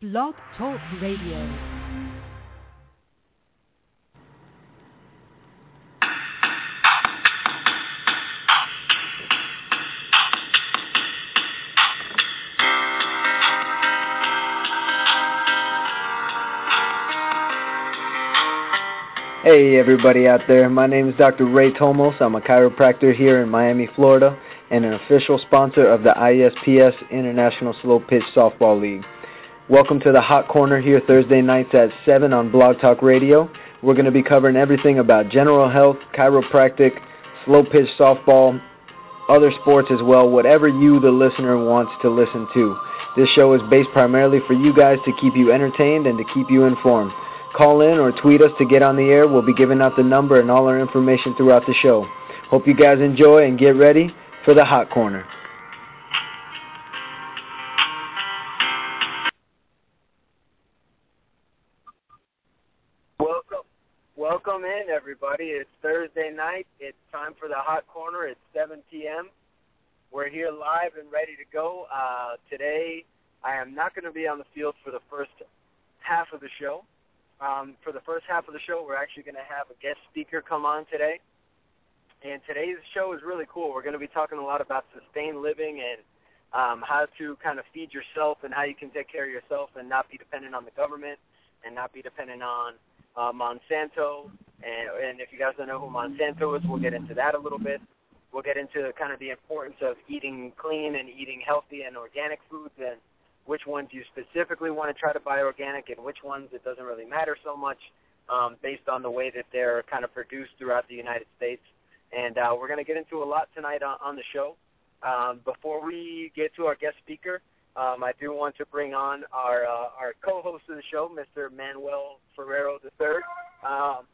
Blog Talk Radio. Hey everybody out there, my name is Dr. Ray Tomos. I'm a chiropractor here in Miami, Florida, and an official sponsor of the ISPS International Slow Pitch Softball League. Welcome to the Hot Corner here Thursday nights at 7 on Blog Talk Radio. We're going to be covering everything about general health, chiropractic, slow pitch softball, other sports as well, whatever you, the listener, wants to listen to. This show is based primarily for you guys to keep you entertained and to keep you informed. Call in or tweet us to get on the air. We'll be giving out the number and all our information throughout the show. Hope you guys enjoy and get ready for the Hot Corner. Welcome in everybody. It's Thursday night. It's time for the hot corner. It's 7 p.m. We're here live and ready to go. Uh, today, I am not going to be on the field for the first half of the show. Um, for the first half of the show, we're actually going to have a guest speaker come on today. And today's show is really cool. We're going to be talking a lot about sustained living and um, how to kind of feed yourself and how you can take care of yourself and not be dependent on the government and not be dependent on uh, Monsanto. And, and if you guys don't know who Monsanto is, we'll get into that a little bit. We'll get into kind of the importance of eating clean and eating healthy and organic foods and which ones you specifically want to try to buy organic and which ones it doesn't really matter so much um, based on the way that they're kind of produced throughout the United States. And uh, we're going to get into a lot tonight on, on the show. Um, before we get to our guest speaker, um, I do want to bring on our uh, our co-host of the show, Mr. Manuel Ferrero III. Um,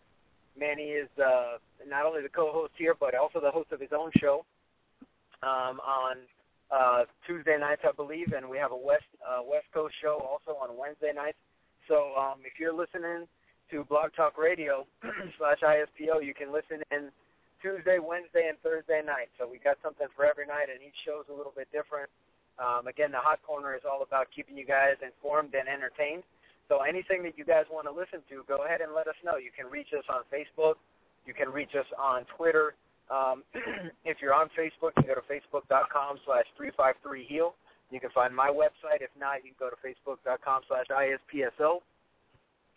Manny is uh, not only the co-host here, but also the host of his own show um, on uh, Tuesday nights, I believe, and we have a West uh, West Coast show also on Wednesday nights. So um, if you're listening to Blog Talk Radio slash ISPO, you can listen in Tuesday, Wednesday, and Thursday night. So we got something for every night, and each show is a little bit different. Um, again, the Hot Corner is all about keeping you guys informed and entertained. So anything that you guys want to listen to, go ahead and let us know. You can reach us on Facebook. You can reach us on Twitter. Um, if you're on Facebook, you go to facebook.com slash 353HEAL. You can find my website. If not, you can go to facebook.com slash ISPSO.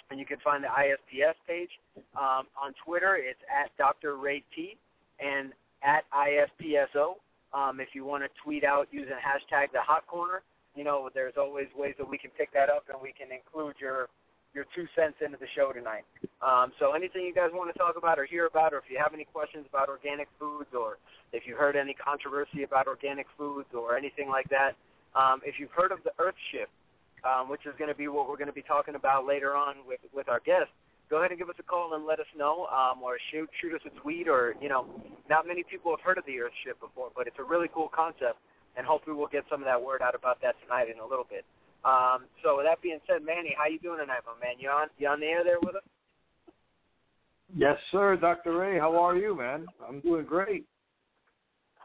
And you can find the ISPS page. Um, on Twitter, it's at Dr. Ray T and at ISPSO. Um, if you want to tweet out using hashtag the hot corner, you know, there's always ways that we can pick that up and we can include your your two cents into the show tonight. Um, so anything you guys want to talk about or hear about, or if you have any questions about organic foods, or if you heard any controversy about organic foods or anything like that, um, if you've heard of the Earth Shift, um, which is going to be what we're going to be talking about later on with with our guest, go ahead and give us a call and let us know, um, or shoot shoot us a tweet, or you know, not many people have heard of the Earthship before, but it's a really cool concept, and hopefully we'll get some of that word out about that tonight in a little bit. Um, so with that being said, Manny, how you doing tonight, my man? You on you on the air there with us? Yes, sir, Dr. Ray. How are you, man? I'm doing great.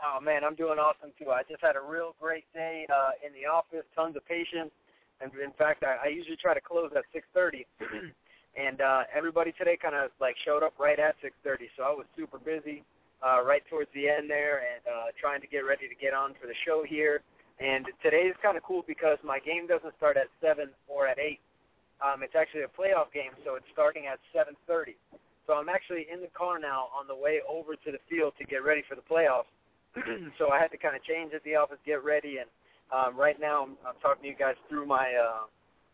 Oh man, I'm doing awesome too. I just had a real great day uh, in the office, tons of patients, and in fact, I, I usually try to close at 6:30. and uh, everybody today kind of like showed up right at 6:30, so I was super busy uh, right towards the end there, and uh, trying to get ready to get on for the show here. And today is kind of cool because my game doesn't start at seven or at eight. Um, it's actually a playoff game, so it's starting at 7:30. So I'm actually in the car now on the way over to the field to get ready for the playoffs. so I had to kind of change at the office, get ready, and um, right now I'm, I'm talking to you guys through my uh,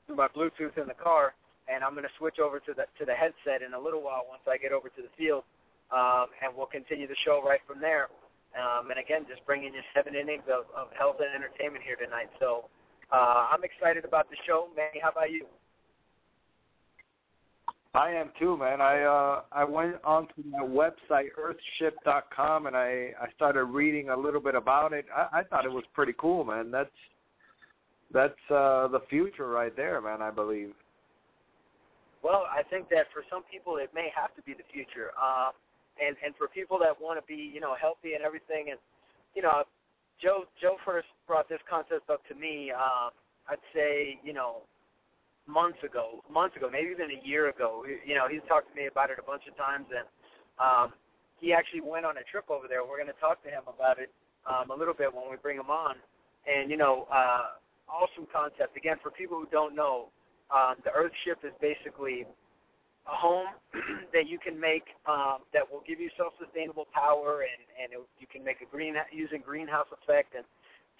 through my Bluetooth in the car and I'm going to switch over to the to the headset in a little while once I get over to the field, um, and we'll continue the show right from there. Um, and again, just bringing you seven innings of, of health and entertainment here tonight. So Uh, I'm excited about the show, Manny. How about you? I am too, man. I uh I went onto my website earthship.com and I I started reading a little bit about it. I, I thought it was pretty cool, man. That's that's uh the future right there, man, I believe. Well, I think that for some people it may have to be the future. Uh and and for people that want to be, you know, healthy and everything and you know, Joe Joe first brought this concept up to me uh I'd say, you know, months ago, months ago, maybe even a year ago. You know, he's talked to me about it a bunch of times, and um, he actually went on a trip over there. We're going to talk to him about it um, a little bit when we bring him on. And you know, uh, awesome concept. Again, for people who don't know, um, the Earth Ship is basically a home that you can make um, that will give you self-sustainable power, and and it, you can make a green using greenhouse effect. And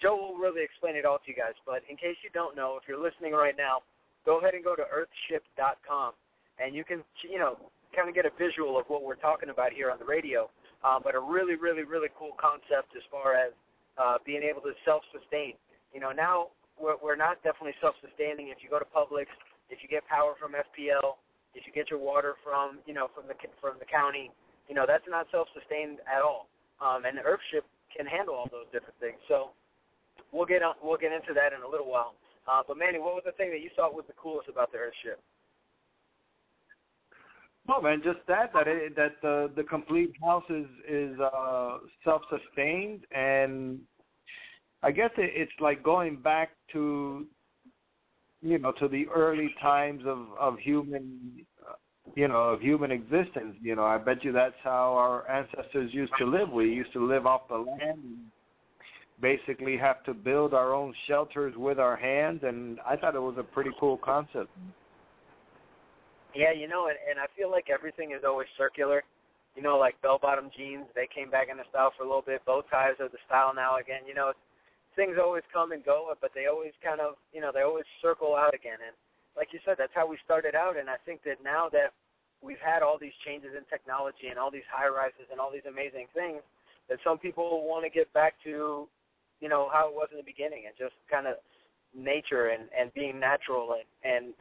Joe will really explain it all to you guys. But in case you don't know, if you're listening right now, go ahead and go to earthship.com, and you can, you know, kind of get a visual of what we're talking about here on the radio. Um, but a really, really, really cool concept as far as uh, being able to self-sustain. You know, now we're, we're not definitely self-sustaining. If you go to Publix, if you get power from FPL, if you get your water from, you know, from the from the county, you know, that's not self-sustained at all. Um, and the Earthship can handle all those different things. So we'll get on, we'll get into that in a little while. Uh, but Manny, what was the thing that you thought was the coolest about the Earthship? Well, man, just that that it, that the the complete house is is uh, self-sustained, and I guess it, it's like going back to you know to the early times of of human you know of human existence. You know, I bet you that's how our ancestors used to live. We used to live off the land. And, basically have to build our own shelters with our hands and I thought it was a pretty cool concept. Yeah, you know, and, and I feel like everything is always circular. You know, like bell bottom jeans, they came back into style for a little bit. Bow ties are the style now again. You know, things always come and go, but they always kind of, you know, they always circle out again. And like you said, that's how we started out. And I think that now that we've had all these changes in technology and all these high rises and all these amazing things, that some people want to get back to you know how it was in the beginning and just kind of nature and and being natural and and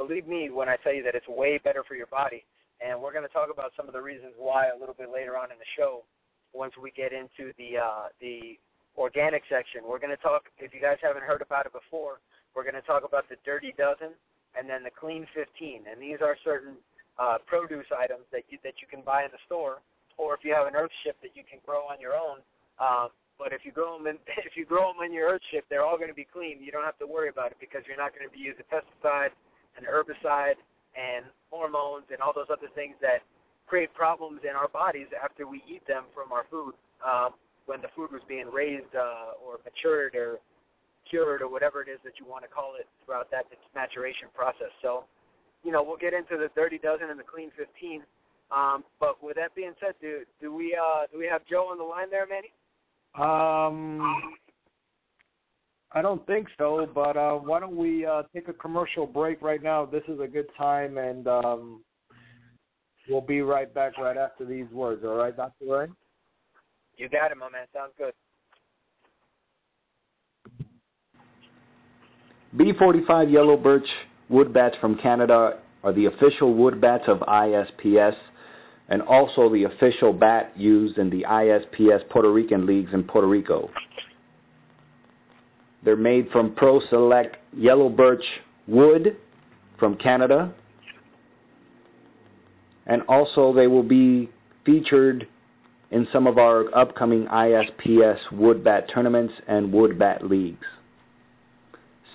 believe me when I tell you that it's way better for your body. And we're going to talk about some of the reasons why a little bit later on in the show once we get into the uh, the organic section. We're going to talk if you guys haven't heard about it before, we're going to talk about the dirty dozen and then the clean 15. And these are certain uh, produce items that you that you can buy in the store or if you have an earth ship that you can grow on your own. Um, but if you grow them in, if you grow them in your earth ship, they're all going to be clean. You don't have to worry about it because you're not going to be using pesticide and herbicide and hormones and all those other things that create problems in our bodies after we eat them from our food uh, when the food was being raised uh, or matured or cured or whatever it is that you want to call it throughout that maturation process. So, you know, we'll get into the dirty dozen and the clean 15. Um, but with that being said, do do we uh, do we have Joe on the line there, Manny? Um, I don't think so, but uh, why don't we uh, take a commercial break right now? This is a good time, and um, we'll be right back right after these words. All right, Dr. Ray? You got it, my man. Sounds good. B45 Yellow Birch wood bats from Canada are the official wood bats of ISPS and also the official bat used in the ISPS Puerto Rican leagues in Puerto Rico. They're made from Pro Select yellow birch wood from Canada. And also, they will be featured in some of our upcoming ISPS wood bat tournaments and wood bat leagues.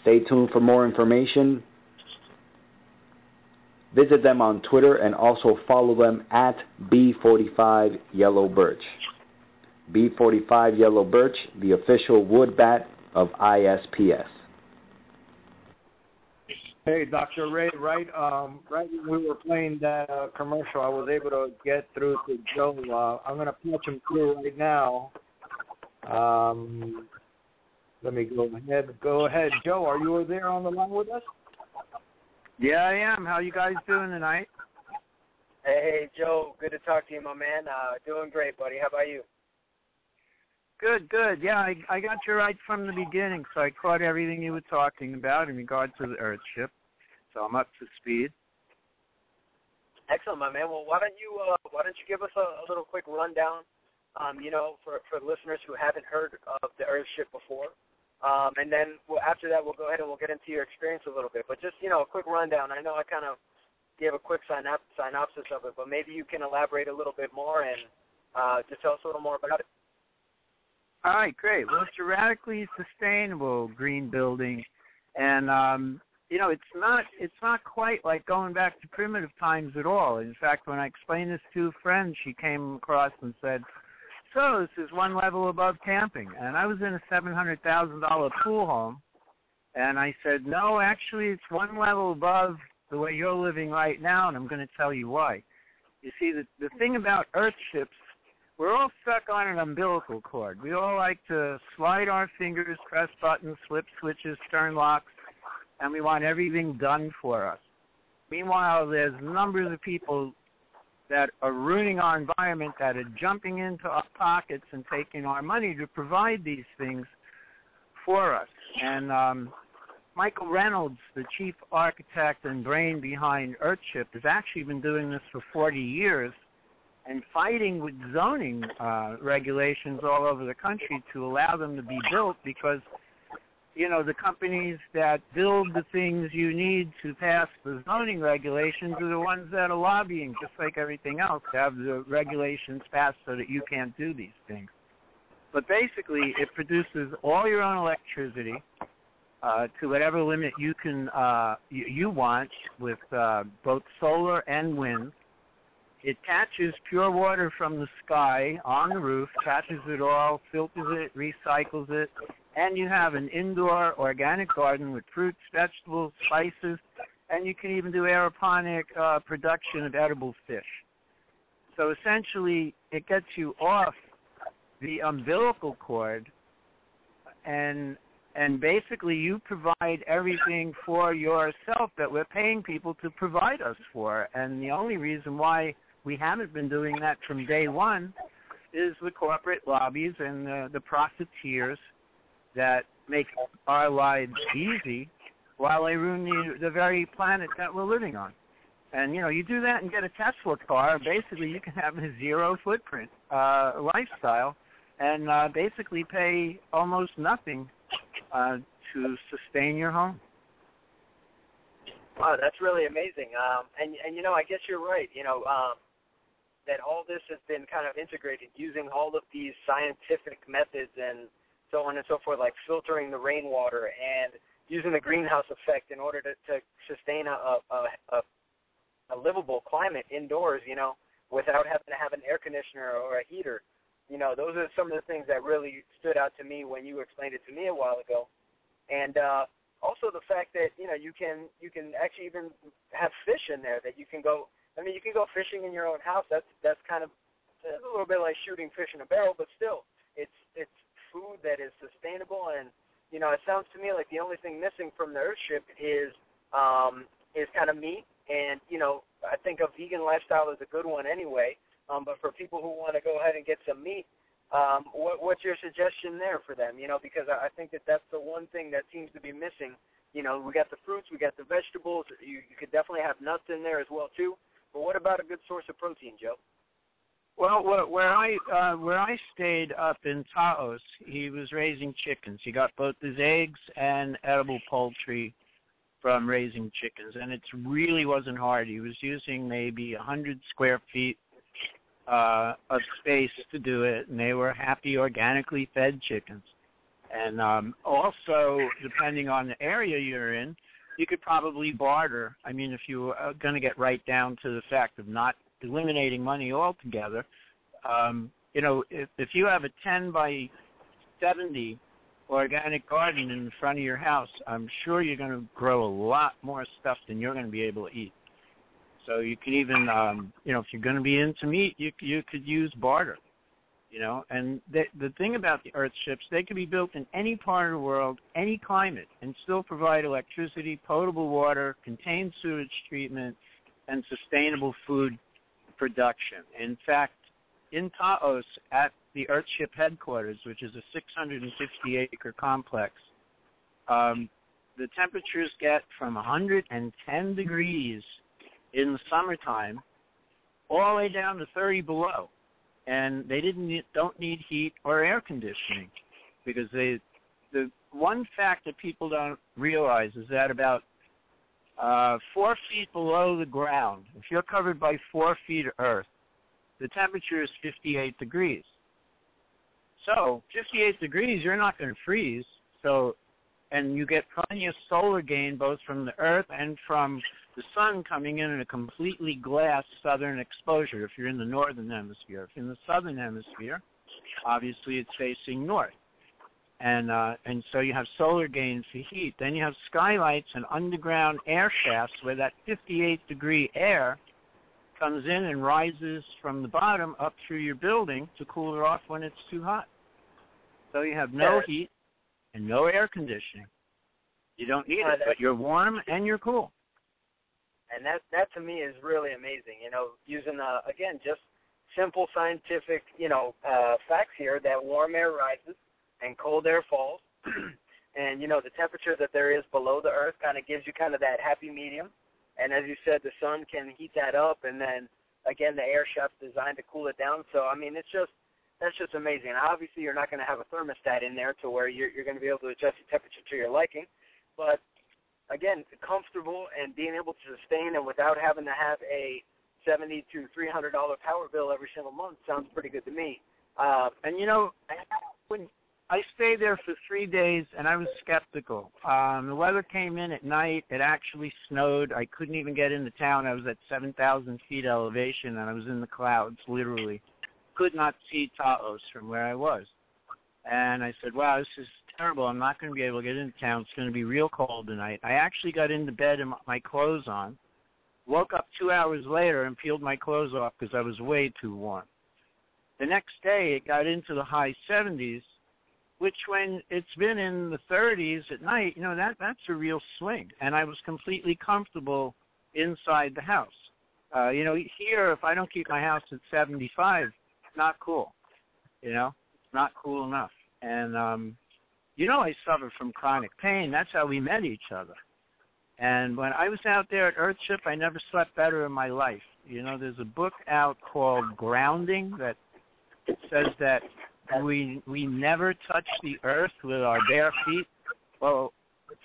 Stay tuned for more information Visit them on Twitter and also follow them at B45 Yellow Birch. B45 Yellow Birch, the official wood bat of ISPS. Hey, Dr. Ray, right, um, right when we were playing that uh, commercial, I was able to get through to Joe. Uh, I'm going to patch him through right now. Um, let me go ahead. Go ahead, Joe. Are you there on the line with us? Yeah, I am. How you guys doing tonight? Hey, Joe. Good to talk to you, my man. Uh, doing great, buddy. How about you? Good, good. Yeah, I I got you right from the beginning, so I caught everything you were talking about in regard to the Earthship. So I'm up to speed. Excellent, my man. Well, why don't you uh, why don't you give us a, a little quick rundown? Um, you know, for for listeners who haven't heard of the Earthship before, um, and then we'll, after that we'll go ahead and we'll get into your experience a little bit. But just you know, a quick rundown. I know I kind of gave a quick synop- synopsis of it, but maybe you can elaborate a little bit more and uh, just tell us a little more about it. All right, great. Well, it's a radically sustainable green building, and um, you know, it's not it's not quite like going back to primitive times at all. In fact, when I explained this to a friend, she came across and said, "So this is one level above camping." And I was in a seven hundred thousand dollar pool home, and I said, "No, actually, it's one level above the way you're living right now, and I'm going to tell you why." You see, the the thing about Earthships we're all stuck on an umbilical cord. We all like to slide our fingers, press buttons, flip switches, turn locks, and we want everything done for us. Meanwhile, there's numbers of people that are ruining our environment, that are jumping into our pockets and taking our money to provide these things for us. And um, Michael Reynolds, the chief architect and brain behind Earthship, has actually been doing this for 40 years and fighting with zoning uh, regulations all over the country to allow them to be built because you know the companies that build the things you need to pass the zoning regulations are the ones that are lobbying just like everything else to have the regulations passed so that you can't do these things. But basically it produces all your own electricity uh, to whatever limit you can uh, you, you want with uh, both solar and wind it catches pure water from the sky on the roof, catches it all, filters it, recycles it, and you have an indoor organic garden with fruits, vegetables, spices, and you can even do aeroponic uh, production of edible fish. So essentially, it gets you off the umbilical cord, and and basically you provide everything for yourself that we're paying people to provide us for. And the only reason why we haven't been doing that from day one is the corporate lobbies and the, the profiteers that make our lives easy while they ruin the, the very planet that we're living on. And you know, you do that and get a Tesla car. Basically, you can have a zero footprint uh, lifestyle, and uh, basically pay almost nothing uh, to sustain your home. Wow, that's really amazing. Um, and and you know, I guess you're right. You know, um, that all this has been kind of integrated using all of these scientific methods and so on and so forth, like filtering the rainwater and using the greenhouse effect in order to, to sustain a, a, a, a livable climate indoors, you know, without having to have an air conditioner or a heater. You know, those are some of the things that really stood out to me when you explained it to me a while ago. And uh, also the fact that you know you can you can actually even have fish in there that you can go I mean, you can go fishing in your own house. That's that's kind of it's a little bit like shooting fish in a barrel, but still, it's it's food that is sustainable. And you know, it sounds to me like the only thing missing from the Earthship is um, is kind of meat. And you know, I think a vegan lifestyle is a good one anyway. Um, but for people who want to go ahead and get some meat, um, what, what's your suggestion there for them? You know, because I think that that's the one thing that seems to be missing. You know, we got the fruits, we got the vegetables. You, you could definitely have nuts in there as well too. But what about a good source of protein, Joe? Well, where I uh, where I stayed up in Taos, he was raising chickens. He got both his eggs and edible poultry from raising chickens, and it really wasn't hard. He was using maybe a hundred square feet uh, of space to do it, and they were happy, organically fed chickens. And um, also, depending on the area you're in, you could probably barter. I mean, if you are going to get right down to the fact of not eliminating money altogether, um, you know, if, if you have a 10 by 70 organic garden in front of your house, I'm sure you're going to grow a lot more stuff than you're going to be able to eat. So you can even, um, you know, if you're going to be into meat, you you could use barter you know? And the the thing about the earth ships they can be built in any part of the world any climate and still provide electricity potable water contained sewage treatment and sustainable food production. In fact in Taos at the Earthship headquarters, which is a 650 acre complex, um, the temperatures get from 110 degrees in the summertime all the way down to 30 below, and they didn't need, don't need heat or air conditioning because they the one fact that people don't realize is that about uh, four feet below the ground, if you're covered by four feet of earth, the temperature is 58 degrees. So 58 degrees, you're not going to freeze. So, and you get plenty of solar gain both from the earth and from the sun coming in in a completely glass southern exposure. If you're in the northern hemisphere, if you're in the southern hemisphere, obviously it's facing north and uh, and so you have solar gain for heat. Then you have skylights and underground air shafts where that 58 degree air comes in and rises from the bottom up through your building to cool it off when it's too hot. So you have no heat and no air conditioning. You don't need it, but you're warm and you're cool. And that that to me is really amazing. You know, using uh, again just simple scientific you know uh, facts here that warm air rises and cold air falls. and you know the temperature that there is below the earth kind of gives you kind of that happy medium. And as you said, the sun can heat that up, and then again the air shaft's designed to cool it down. So I mean, it's just that's just amazing. Obviously, you're not going to have a thermostat in there to where you're you're going to be able to adjust the temperature to your liking, but again, comfortable and being able to sustain and without having to have a seventy to three hundred dollar power bill every single month sounds pretty good to me. Uh, and you know, when I stayed there for three days and I was skeptical. Um, the weather came in at night. It actually snowed. I couldn't even get into town. I was at 7,000 feet elevation and I was in the clouds, literally. Could not see Taos from where I was. And I said, wow, this is terrible. I'm not going to be able to get into town. It's going to be real cold tonight. I actually got into bed and my clothes on. Woke up two hours later and peeled my clothes off because I was way too warm. The next day, it got into the high 70s which when it's been in the 30s at night, you know that that's a real swing, and I was completely comfortable inside the house. Uh, you know, here if I don't keep my house at 75, not cool. You know, it's not cool enough. And um, you know, I suffer from chronic pain. That's how we met each other. And when I was out there at Earthship, I never slept better in my life. You know, there's a book out called Grounding that says that we we never touch the earth with our bare feet. Well,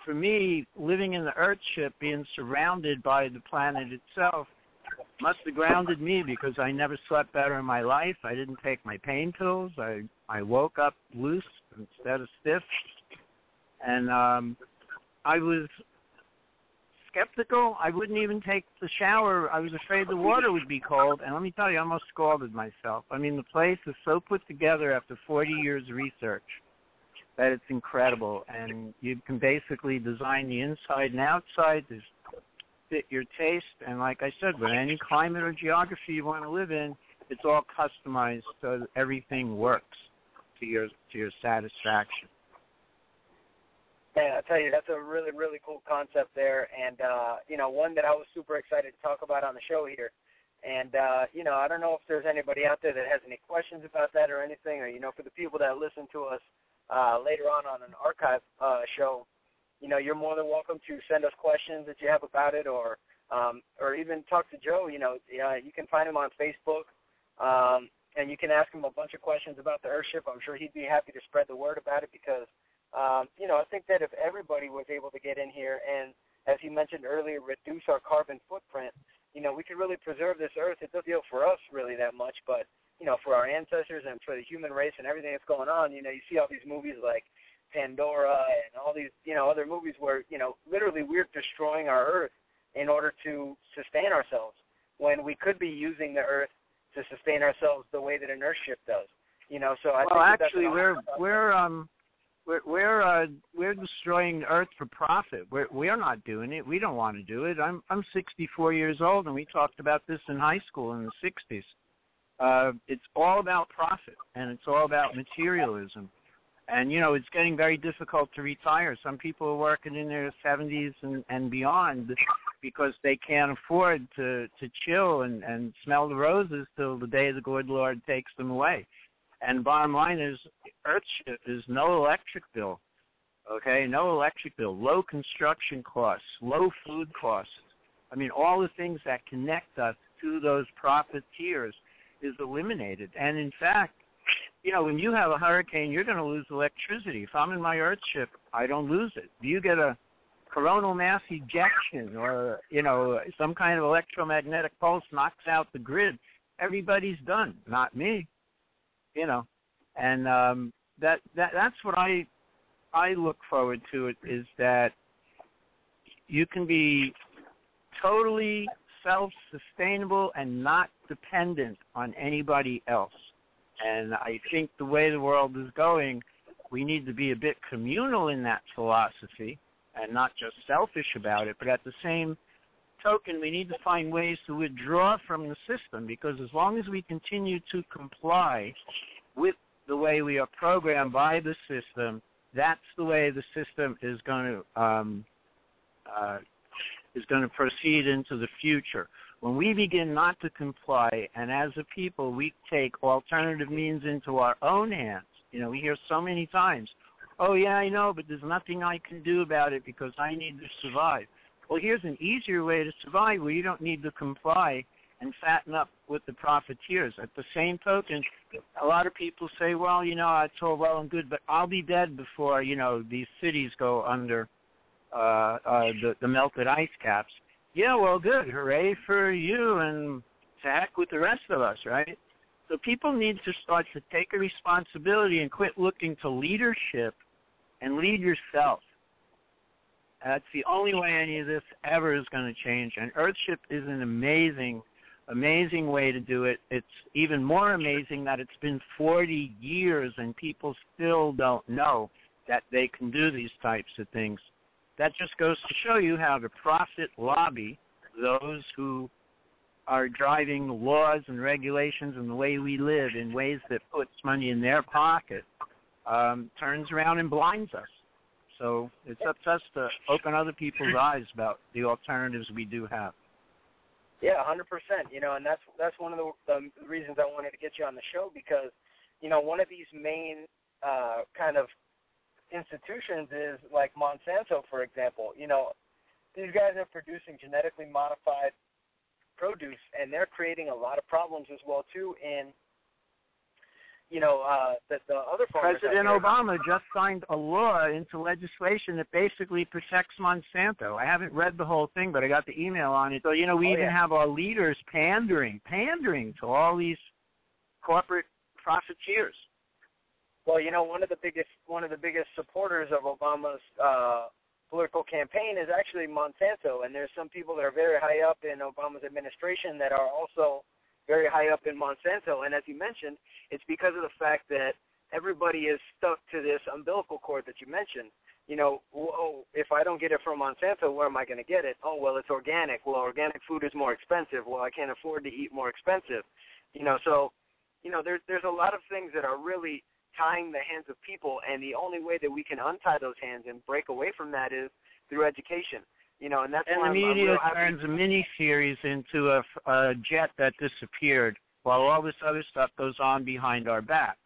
for me, living in the Earth ship, being surrounded by the planet itself, must have grounded me because I never slept better in my life. I didn't take my pain pills. I I woke up loose instead of stiff, and um, I was skeptical. I wouldn't even take the shower. I was afraid the water would be cold. And let me tell you, I almost scalded myself. I mean, the place is so put together after 40 years research that it's incredible. And you can basically design the inside and outside to fit your taste. And like I said, with any climate or geography you want to live in, it's all customized so everything works to your to your satisfaction. Man, I tell you, that's a really, really cool concept there, and uh, you know, one that I was super excited to talk about on the show here. And uh, you know, I don't know if there's anybody out there that has any questions about that or anything, or you know, for the people that listen to us uh, later on on an archive uh, show, you know, you're more than welcome to send us questions that you have about it, or um, or even talk to Joe. You know, you can find him on Facebook, um, and you can ask him a bunch of questions about the Earthship. I'm sure he'd be happy to spread the word about it because um, you know, I think that if everybody was able to get in here and, as you mentioned earlier, reduce our carbon footprint, you know, we could really preserve this earth. It doesn't deal for us really that much, but you know, for our ancestors and for the human race and everything that's going on, you know, you see all these movies like Pandora and all these, you know, other movies where, you know, literally we're destroying our earth in order to sustain ourselves when we could be using the earth to sustain ourselves the way that an earthship does. You know, so I well, think actually, we're we're um we're we're uh, we're destroying Earth for profit. We're we're not doing it. We don't want to do it. I'm I'm 64 years old, and we talked about this in high school in the 60s. Uh, it's all about profit, and it's all about materialism. And you know, it's getting very difficult to retire. Some people are working in their 70s and and beyond, because they can't afford to to chill and and smell the roses till the day the good Lord takes them away. And bottom line is, Earthship is no electric bill. Okay, no electric bill, low construction costs, low food costs. I mean, all the things that connect us to those profiteers is eliminated. And in fact, you know, when you have a hurricane, you're going to lose electricity. If I'm in my Earthship, I don't lose it. Do you get a coronal mass ejection or, you know, some kind of electromagnetic pulse knocks out the grid, everybody's done. Not me. You know. And um that that that's what I I look forward to it is that you can be totally self sustainable and not dependent on anybody else. And I think the way the world is going, we need to be a bit communal in that philosophy and not just selfish about it, but at the same token, we need to find ways to withdraw from the system because as long as we continue to comply with the way we are programmed by the system, that's the way the system is going to um, uh, is going to proceed into the future. When we begin not to comply, and as a people we take alternative means into our own hands, you know, we hear so many times, "Oh yeah, I know, but there's nothing I can do about it because I need to survive." Well, here's an easier way to survive where you don't need to comply and fatten up with the profiteers. At the same token, a lot of people say, well, you know, it's all well and good, but I'll be dead before, you know, these cities go under uh, uh, the, the melted ice caps. Yeah, well, good. Hooray for you and to heck with the rest of us, right? So people need to start to take a responsibility and quit looking to leadership and lead yourself. That's the only way any of this ever is going to change. And Earthship is an amazing – amazing way to do it. It's even more amazing that it's been 40 years and people still don't know that they can do these types of things. That just goes to show you how the profit lobby, those who are driving laws and regulations and the way we live in ways that puts money in their pocket, um, turns around and blinds us. So it's up to us to open other people's eyes about the alternatives we do have. Yeah, hundred percent. You know, and that's that's one of the, the reasons I wanted to get you on the show because, you know, one of these main uh, kind of institutions is like Monsanto, for example. You know, these guys are producing genetically modified produce, and they're creating a lot of problems as well too in you know, uh, that the other President Obama just signed a law into legislation that basically protects Monsanto. I haven't read the whole thing, but I got the email on it. So you know, we oh, even yeah. have our leaders pandering, pandering to all these corporate profiteers. Well, you know, one of the biggest one of the biggest supporters of Obama's uh, political campaign is actually Monsanto, and there's some people that are very high up in Obama's administration that are also very high up in Monsanto. And as you mentioned, it's because of the fact that everybody is stuck to this umbilical cord that you mentioned. You know, oh, if I don't get it from Monsanto, where am I going to get it? Oh, well, it's organic. Well, organic food is more expensive. Well, I can't afford to eat more expensive. You know, so, you know, there's there's a lot of things that are really tying the hands of people, and the only way that we can untie those hands and break away from that is through education. You know, and that's and the I'm, media I'm turns happy. a mini series into a, a jet that disappeared, while all this other stuff goes on behind our backs.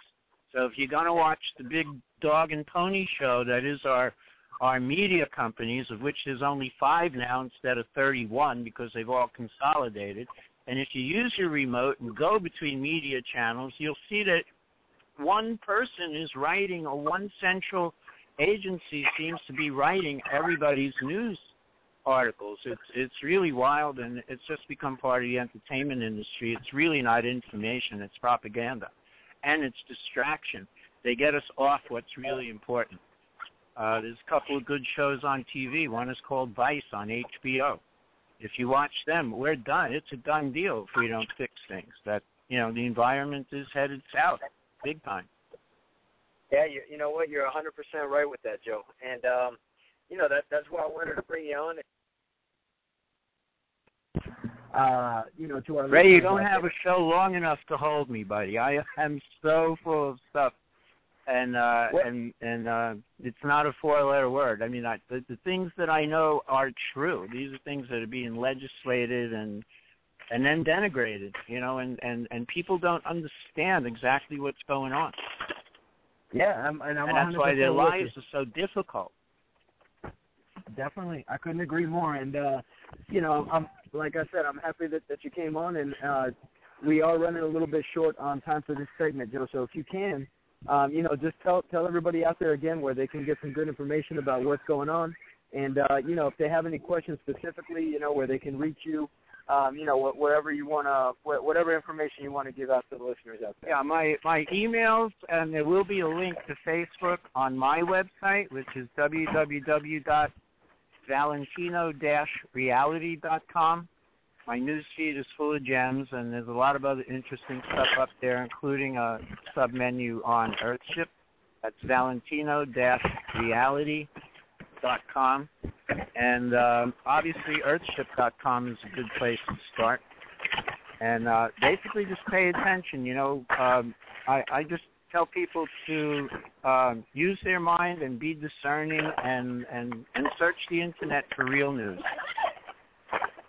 So if you're going to watch the big dog and pony show that is our our media companies, of which there's only five now instead of 31 because they've all consolidated. And if you use your remote and go between media channels, you'll see that one person is writing, or one central agency seems to be writing everybody's news articles. It's it's really wild, and it's just become part of the entertainment industry. It's really not information; it's propaganda, and it's distraction. They get us off what's really important. Uh, there's a couple of good shows on TV. One is called Vice on HBO. If you watch them, we're done. It's a done deal if we don't fix things. That you know, the environment is headed south, big time. Yeah, you, you know what? You're 100% right with that, Joe. And um, you know that that's why I wanted to bring you on. Uh, you know, to our Ray, you don't have there. a show long enough to hold me, buddy. I am so full of stuff and uh, What- and and uh, it's not a four-letter word. I mean, I, the, the things that I know are true. These are things that are being legislated and and then denigrated. You know, and and and people don't understand exactly what's going on, Yeah, I'm, and I'm and that's why 100% their lives are so difficult. Definitely, I couldn't agree more. And uh, you know, I'm like I said, I'm happy that that you came on, and uh, we are running a little bit short on time for this segment, Joe. So if you can, um, you know, just tell tell everybody out there again where they can get some good information about what's going on, and uh, you know, if they have any questions specifically, you know, where they can reach you. Um, you know, wh- wherever you want to, wh- whatever information you want to give out to the listeners out there. Yeah, my my emails, and there will be a link to Facebook on my website, which is www.valentino-reality.com. My news feed is full of gems, and there's a lot of other interesting stuff up there, including a submenu on Earthship. That's valentino-reality.com. And um, obviously, Earthship.com is a good place to start. And uh, basically, just pay attention. You know, um, I, I just tell people to um, use their mind and be discerning and, and, and search the internet for real news.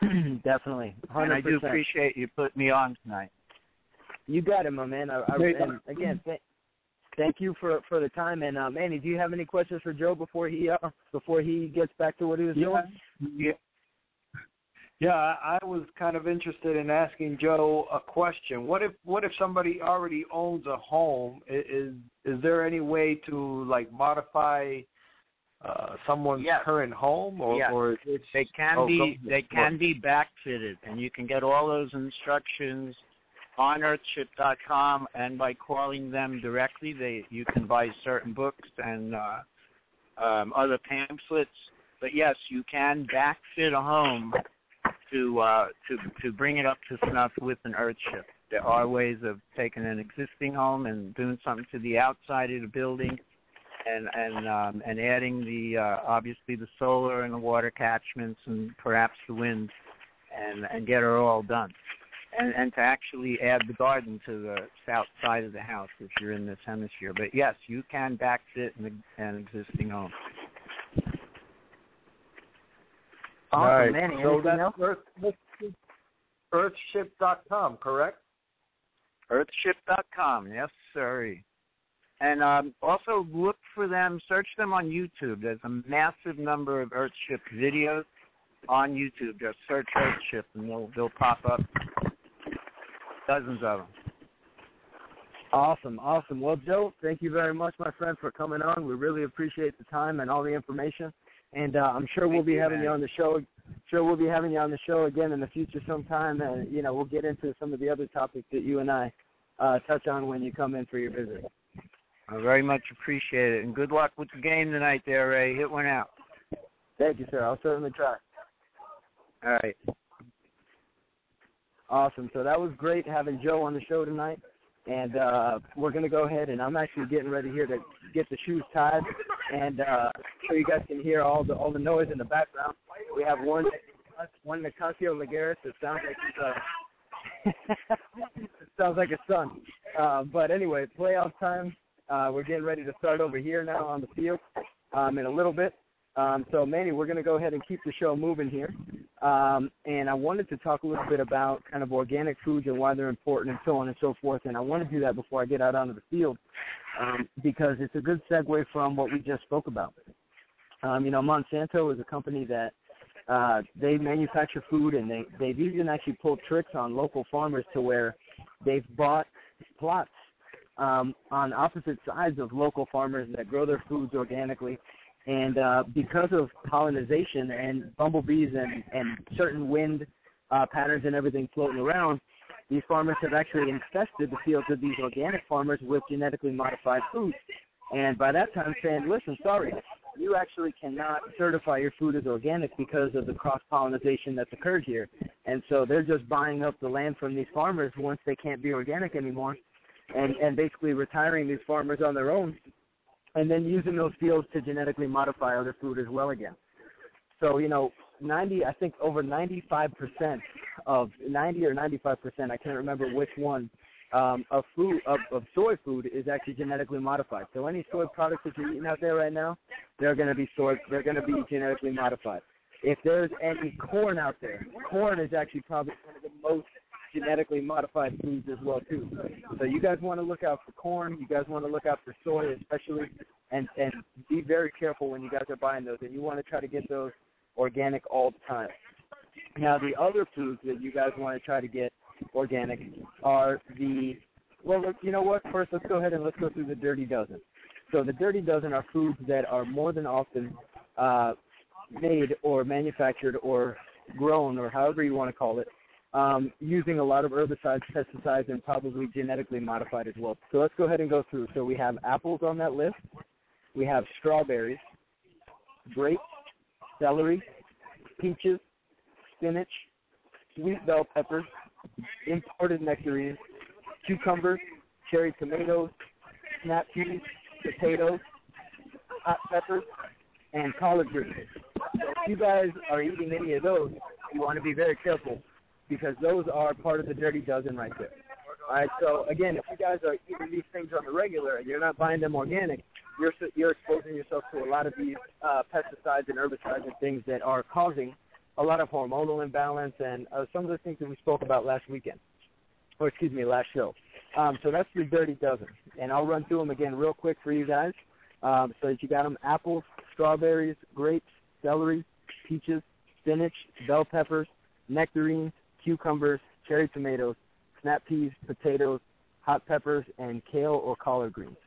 Definitely, 100%. And I do appreciate you putting me on tonight. You got it, my man. I, I, and again, th- thank you for for the time. And uh, Manny, do you have any questions for Joe before he uh, before he gets back to what he was Yeah. doing? Yeah. Yeah, I was kind of interested in asking Joe a question. What if what if somebody already owns a home? Is is there any way to like modify uh someone's Yes. current home or Yes. or it's They can oh, be they can be backfitted, and you can get all those instructions on Earthship.com and by calling them directly. They you can buy certain books and uh, um, other pamphlets. But yes, you can backfit a home to uh, to to bring it up to snuff with an Earthship. There are ways of taking an existing home and doing something to the outside of the building and and um, and adding the uh, obviously the solar and the water catchments and perhaps the wind, and and get it all done, and and to actually add the garden to the south side of the house if you're in this hemisphere. But yes, you can backfit an, an existing home. Awesome, All right. Manny. So Anything that's else? Earth, Earthship.com, correct? Earthship.com, yes, sir. And um, also look for them, search them on YouTube. There's a massive number of Earthship videos on YouTube. Just search Earthship and they'll they'll pop up. Dozens of them. Awesome, awesome. Well, Joe, thank you very much, my friend, for coming on. We really appreciate the time and all the information. And uh, I'm sure we'll be you, having man. you on the show. Sure, we'll be having you on the show again in the future sometime. And you know, we'll get into some of the other topics that you and I uh, touch on when you come in for your visit. I very much appreciate it. And good luck with the game tonight there, Ray. Hit one out. Thank you, sir. I'll certainly try. All right. Awesome. So that was great having Joe on the show tonight. And uh, we're going to go ahead, and I'm actually getting ready here to get the shoes tied, and uh, so you guys can hear all the all the noise in the background. We have one one Nicasio Lagares that sounds like uh, sounds like a son. Uh, but anyway, playoff time. Uh, we're getting ready to start over here now on the field um, in a little bit. Um, so, Manny, we're going to go ahead and keep the show moving here. Um, and I wanted to talk a little bit about kind of organic foods and why they're important and so on and so forth. And I want to do that before I get out onto the field um, because it's a good segue from what we just spoke about. Um, you know, Monsanto is a company that uh, they manufacture food and they, they've even actually pulled tricks on local farmers to where they've bought plots um, on opposite sides of local farmers that grow their foods organically and uh, because of pollination and bumblebees and, and certain wind uh, patterns and everything floating around, these farmers have actually infested the fields of these organic farmers with genetically modified foods. And by that time, saying, listen, sorry, you actually cannot certify your food as organic because of the cross pollination that's occurred here. And so they're just buying up the land from these farmers once they can't be organic anymore, and and basically retiring these farmers on their own and then using those fields to genetically modify other food as well again. So, you know, 90, I think over 95% of 90 or 95%, I can't remember which one, um, of food of, of soy food is actually genetically modified. So any soy products that you're eating out there right now, they're going to be soy. They're going to be genetically modified. If there's any corn out there, corn is actually probably one of the most genetically modified foods as well too. So you guys want to look out for corn. You guys want to look out for soy, especially, and and be very careful when you guys are buying those. And you want to try to get those organic all the time. Now the other foods that you guys want to try to get organic are the well, you know what? First, let's go ahead and let's go through the dirty dozen. So the dirty dozen are foods that are more than often uh, made or manufactured or grown or however you want to call it um, using a lot of herbicides, pesticides, and probably genetically modified as well. So let's go ahead and go through. So we have apples on that list. We have strawberries, grapes, celery, peaches, spinach, sweet bell peppers, imported nectarines, cucumbers, cherry tomatoes, snap peas, potatoes, hot peppers, and collard greens. So if you guys are eating any of those, you want to be very careful because those are part of the dirty dozen right there. All right. So again, if you guys are eating these things on the regular and you're not buying them organic, you're you're exposing yourself to a lot of these uh, pesticides and herbicides and things that are causing a lot of hormonal imbalance and uh, some of the things that we spoke about last weekend, or excuse me, last show. Um, so that's the dirty dozen, and I'll run through them again real quick for you guys. Um, so that you got them: apples, strawberries, grapes, celery, peaches, spinach, bell peppers, nectarines, cucumbers, cherry tomatoes, snap peas, potatoes, hot peppers, and kale or collard greens.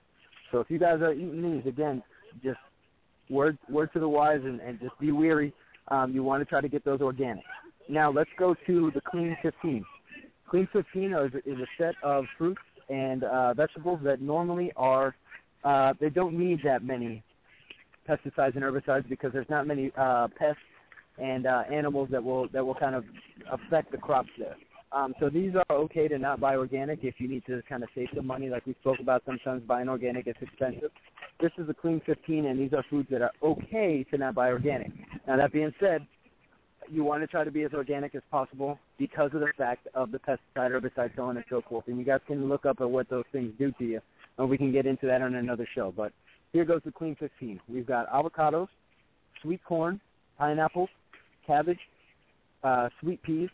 So if you guys are eating these, again, just word word to the wise and, and just be weary. Um, you want to try to get those organic. Now let's go to the Clean 15. Clean 15 is, is a set of fruits and uh, vegetables that normally are uh, they don't need that many pesticides and herbicides because there's not many uh, pests and uh, animals that will that will kind of affect the crops there. Um, so these are okay to not buy organic if you need to kind of save some money, like we spoke about. Sometimes buying organic is expensive. This is a clean 15, and these are foods that are okay to not buy organic. Now that being said, you want to try to be as organic as possible because of the fact of the pesticide, herbicide, so on and so forth. And you guys can look up at what those things do to you, and we can get into that on another show. But here goes the clean 15. We've got avocados, sweet corn, pineapples, cabbage, uh, sweet peas,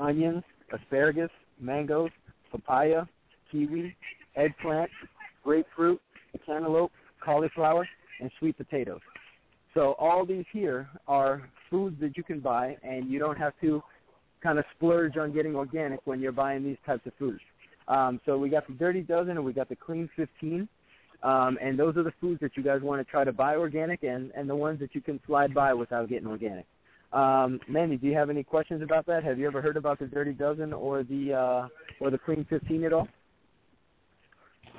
onions, asparagus, mangoes, papaya, kiwi, eggplant, grapefruit, cantaloupe, cauliflower, and sweet potatoes. So all these here are foods that you can buy, and you don't have to kind of splurge on getting organic when you're buying these types of foods. Um, so we got the Dirty Dozen and we got the Clean 15. Um, and those are the foods that you guys want to try to buy organic and, and the ones that you can slide by without getting organic. Um, Mandy, do you have any questions about that? Have you ever heard about the Dirty Dozen or the uh, or the Clean 15 at all?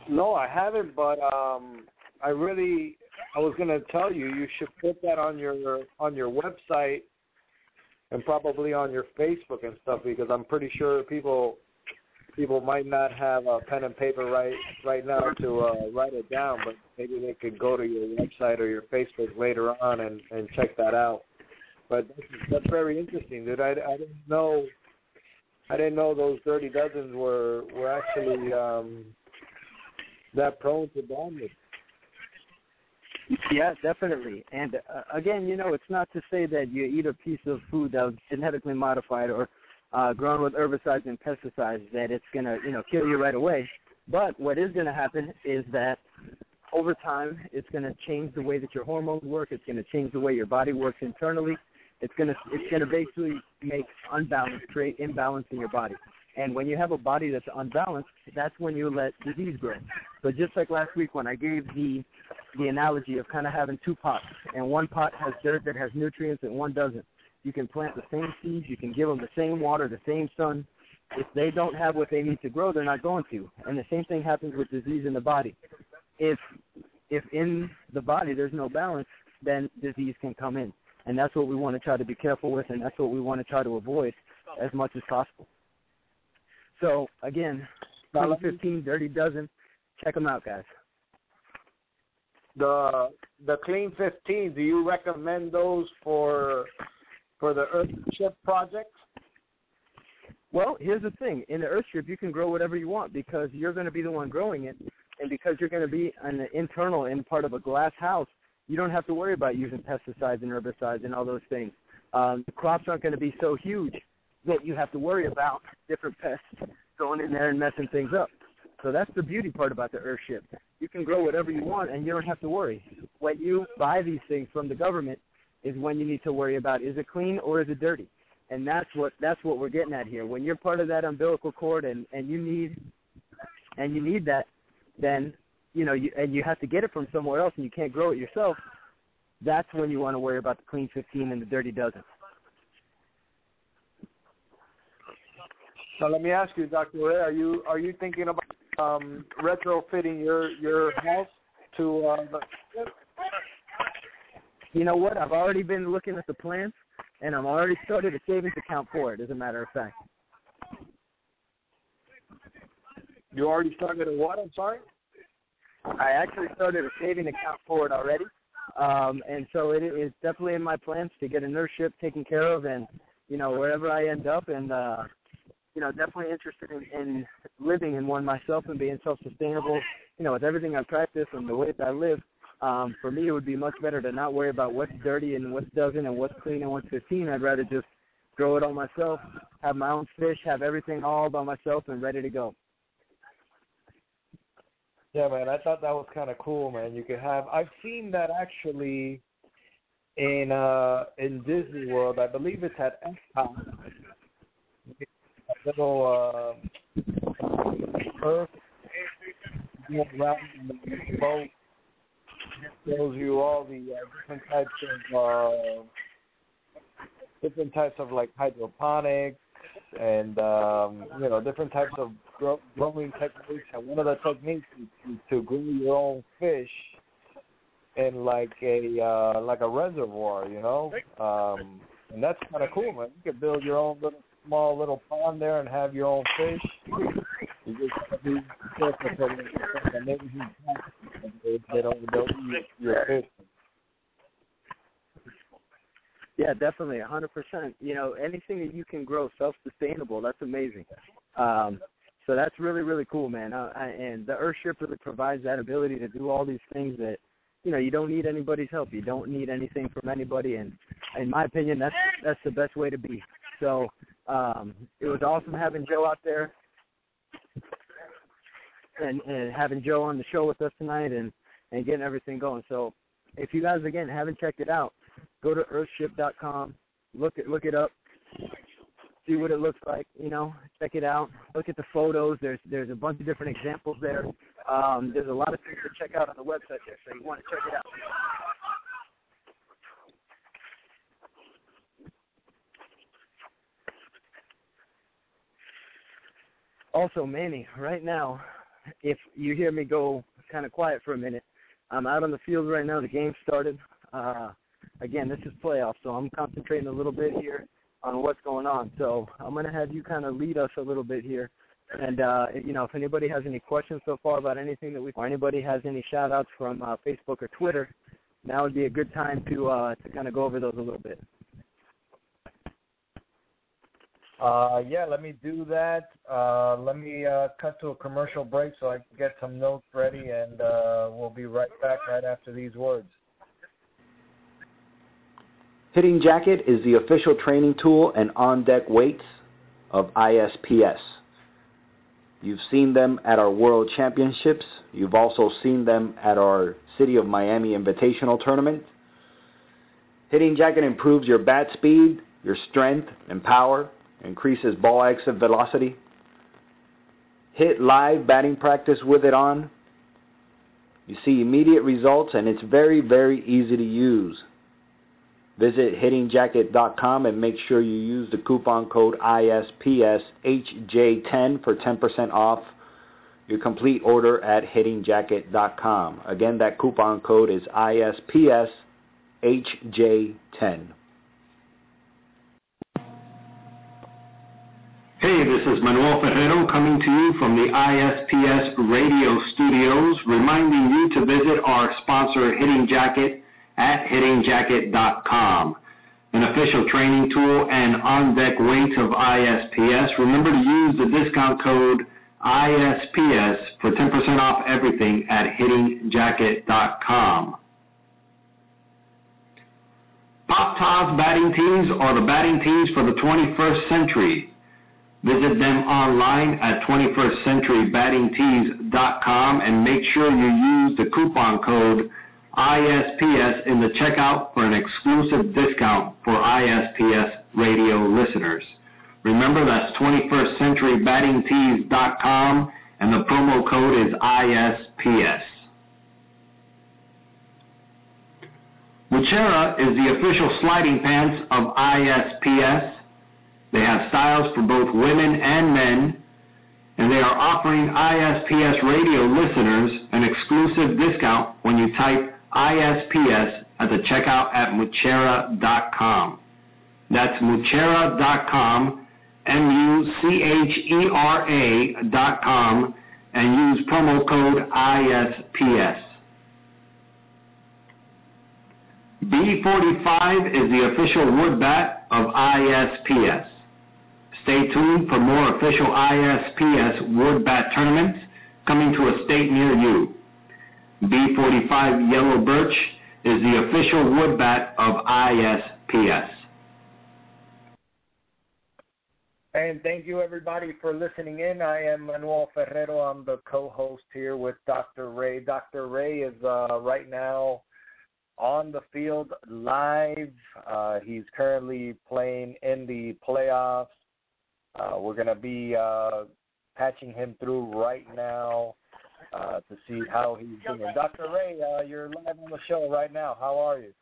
No, I haven't, but um, I really I was going to tell you you should put that on your on your website and probably on your Facebook and stuff because I'm pretty sure people people might not have a pen and paper right right now to uh, write it down, but maybe they could go to your website or your Facebook later on and and check that out. But that's, very interesting, dude. I, I didn't know I didn't know those dirty dozens were were actually um, that prone to damage. Yeah, definitely. And uh, again, you know, it's not to say that you eat a piece of food that was genetically modified or uh, grown with herbicides and pesticides that it's gonna, you know, kill you right away. But what is going to happen is that over time, it's going to change the way that your hormones work. It's going to change the way your body works internally. It's going to it's going to basically make unbalance, create imbalance in your body. And when you have a body that's unbalanced, that's when you let disease grow. So just like last week when I gave the the analogy of kind of having two pots, and one pot has dirt that has nutrients and one doesn't. You can plant the same seeds, you can give them the same water, the same sun. If they don't have what they need to grow, they're not going to. And the same thing happens with disease in the body. If if in the body there's no balance, then disease can come in. And that's what we want to try to be careful with, and that's what we want to try to avoid as much as possible. So again, Clean 15, Dirty Dozen, check them out, guys. The the Clean 15. Do you recommend those for for the Earth Chip project? Well, here's the thing: in the Earthship, you can grow whatever you want because you're going to be the one growing it, and because you're going to be an internal in part of a glass house, you don't have to worry about using pesticides and herbicides and all those things. Um, the crops aren't going to be so huge that you have to worry about different pests going in there and messing things up. So that's the beauty part about the Earthship. You can grow whatever you want, and you don't have to worry. When you buy these things from the government, is when you need to worry about is it clean or is it dirty, and that's what that's what we're getting at here. When you're part of that umbilical cord, and and you need and you need that, then you know you and you have to get it from somewhere else, and you can't grow it yourself. That's when you want to worry about the clean 15 and the dirty dozen. So let me ask you, Dr. Ray, are you are you thinking about um, retrofitting your your house to? Uh. You know what? I've already been looking at the plans, and I've already started a savings account for it. As a matter of fact. You already started a what? I'm sorry. I actually started a saving account for it already, um, and so it is definitely in my plans to get an Earthship taken care of, and you know wherever I end up, and uh, you know, definitely interested in, in living in one myself and being self-sustainable. You know, with everything I practice and the way that I live, um, for me it would be much better to not worry about what's dirty and what's doesn't and what's clean and what's 15. I'd rather just grow it all myself, have my own fish, have everything all by myself and ready to go. Yeah, man, I thought that was kind of cool, man. You could have. I've seen that actually in uh in Disney World. I believe it's at Epcot little uh, earth around the boat. Shows you all the uh, different types of uh, different types of like hydroponics and um, you know different types of grow- growing techniques. And one of the techniques is to grow your own fish in like a uh, like a reservoir, you know. Um, and that's kind of cool, man. You could build your own little small little pond there and have your own fish. Yeah, definitely, a hundred percent. You know, anything that you can grow self-sustainable, that's amazing. Um, so that's really, really cool, man. Uh, and the Earthship really provides that ability to do all these things that, you know, you don't need anybody's help. You don't need anything from anybody, and in my opinion, that's that's the best way to be. So um, it was awesome having Joe out there and, and having Joe on the show with us tonight and, and getting everything going. So if you guys again haven't checked it out, go to earthship.com, look it look it up, see what it looks like. You know, check it out. Look at the photos. There's there's a bunch of different examples there. Um, there's a lot of things to check out on the website there, so you want to check it out. Also, Manny, right now, if you hear me go kind of quiet for a minute, I'm out on the field right now. The game started. Uh, again, this is playoffs, so I'm concentrating a little bit here on what's going on. So I'm going to have you kind of lead us a little bit here. And uh, you know, if anybody has any questions so far about anything that we, or anybody has any shout outs from uh, Facebook or Twitter, now would be a good time to uh, to kind of go over those a little bit. Uh, yeah, let me do that. Uh, let me uh, cut to a commercial break so I can get some notes ready, and uh, we'll be right back right after these words. Hitting Jacket is the official training tool and on deck weights of ISPS. You've seen them at our World Championships. You've also seen them at our City of Miami Invitational Tournament. Hitting Jacket improves your bat speed, your strength, and power increases ball exit velocity. Hit live batting practice with it on. You see immediate results, and it's very, very easy to use. Visit hittingjacket.com and make sure you use the coupon code ISPSHJ10 for 10% off your complete order at hittingjacket.com. Again, that coupon code is ISPSHJ10. Hey, this is Manuel Ferrero coming to you from the ISPS radio studios, reminding you to visit our sponsor, Hitting Jacket, at hittingjacket.com. an official training tool, and on-deck weight of ISPS. Remember to use the discount code ISPS for 10% off everything at hittingjacket.com. Pop Toss batting teams are the batting teams for the 21st century. Visit them online at 21stcenturybattingtees.com and make sure you use the coupon code ISPS in the checkout for an exclusive discount for ISPS radio listeners. Remember that's 21stcenturybattingtees.com and the promo code is ISPS. Muchera is the official sliding pants of ISPS. They have styles for both women and men, and they are offering ISPS radio listeners an exclusive discount when you type ISPS at the checkout at Muchera.com. That's Muchera.com, M-U-C-H-E-R-A dot com, and use promo code ISPS. B45 is the official wood bat of ISPS. Stay tuned for more official ISPS wood bat tournaments coming to a state near you. B45 Yellow Birch is the official wood bat of ISPS. And thank you everybody for listening in. I am Manuel Ferrero. I'm the co-host here with Dr. Ray. Dr. Ray is uh, right now on the field live. Uh, he's currently playing in the playoffs. Uh, we're going to be uh, patching him through right now uh, to see how he's doing. Dr. Ray, uh, you're live on the show right now. How are you?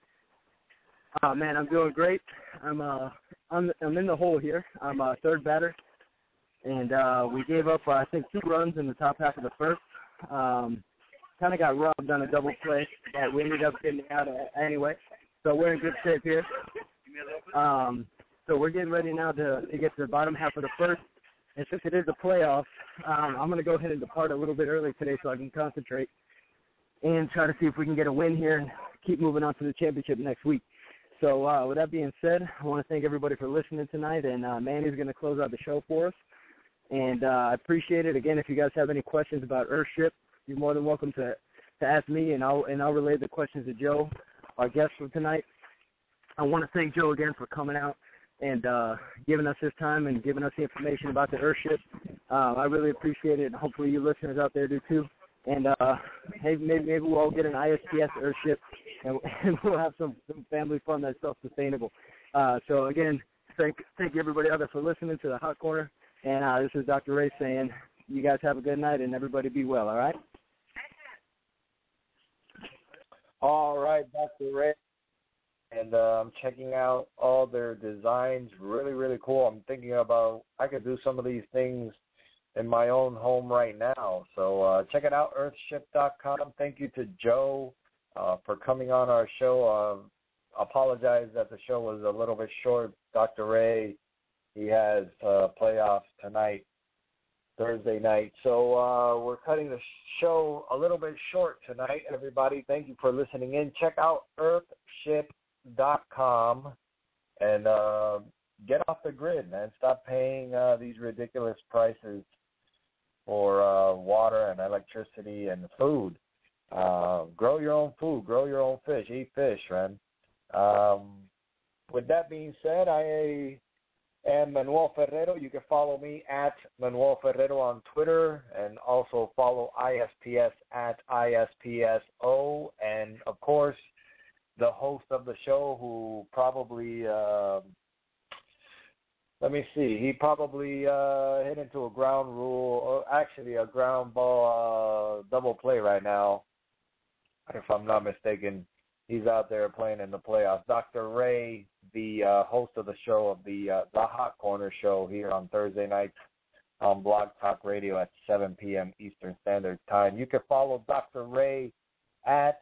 Uh, man, I'm doing great. I'm uh, I'm I'm in the hole here. I'm a third batter, and uh, we gave up uh, I think two runs in the top half of the first. Um, kind of got robbed on a double play, but we ended up getting out of it anyway. So we're in good shape here. Um, so we're getting ready now to, to get to the bottom half of the first. And since it is the playoffs, um, I'm going to go ahead and depart a little bit early today so I can concentrate and try to see if we can get a win here and keep moving on to the championship next week. So uh, with that being said, I want to thank everybody for listening tonight, and uh, Manny's going to close out the show for us. And uh, I appreciate it. Again, if you guys have any questions about Earthship, you're more than welcome to to ask me, and I'll and I'll relay the questions to Joe, our guest for tonight. I want to thank Joe again for coming out and uh, giving us his time and giving us the information about the Earthship. Uh, I really appreciate it, and hopefully you listeners out there do too. And uh, maybe, maybe we'll all get an ISPS Earthship, and, and we'll have some, some family fun that's self-sustainable. Uh, so again, thank thank you everybody out there for listening to the Hot Corner. And uh, this is Dr. Ray saying, you guys have a good night and everybody be well. All right. All right, Dr. Ray. And uh, I'm checking out all their designs. Really, really cool. I'm thinking about I could do some of these things in my own home right now. So uh, check it out, earthship.com. Thank you to Joe uh, for coming on our show. Uh, apologize that the show was a little bit short. Dr. Ray, he has uh, playoffs tonight Thursday night. So uh, we're cutting the show a little bit short tonight, everybody. Thank you for listening in. Check out earthship.com and uh, get off the grid, man. Stop paying uh, these ridiculous prices for uh, water and electricity and food. Uh, grow your own food, grow your own fish, eat fish, man. Um, with that being said, I am Manuel Ferrero. You can follow me at Manuel Ferrero on Twitter and also follow ISPS at ISPSO. And of course, the host of the show who probably, uh, let me see, he probably uh, hit into a ground rule, or actually a ground ball uh, double play right now, if I'm not mistaken he's out there playing in the playoffs. Dr. Ray, the uh, host of the show of the uh, the Hot Corner show here on Thursday nights on Blog Talk Radio at 7 p.m. Eastern Standard Time. You can follow Dr. Ray at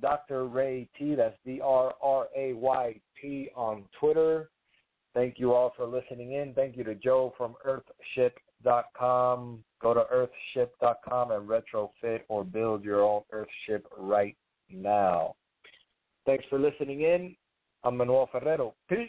Dr. Ray T. That's D R R A Y T on Twitter. Thank you all for listening in. Thank you to Joe from Earthship.com. Go to Earthship.com and retrofit or build your own Earthship right now. Thanks for listening in. I'm Manuel Ferrero. Peace.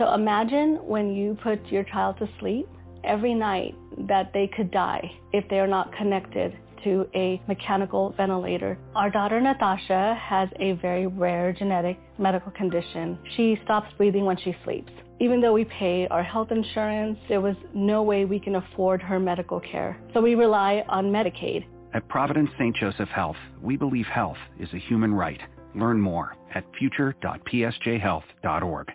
So imagine when you put your child to sleep every night that they could die if they are not connected to a mechanical ventilator. Our daughter Natasha has a very rare genetic medical condition. She stops breathing when she sleeps. Even though we pay our health insurance, there was no way we can afford her medical care. So we rely on Medicaid. At Providence St. Joseph Health, we believe health is a human right. Learn more at future.psjhealth.org.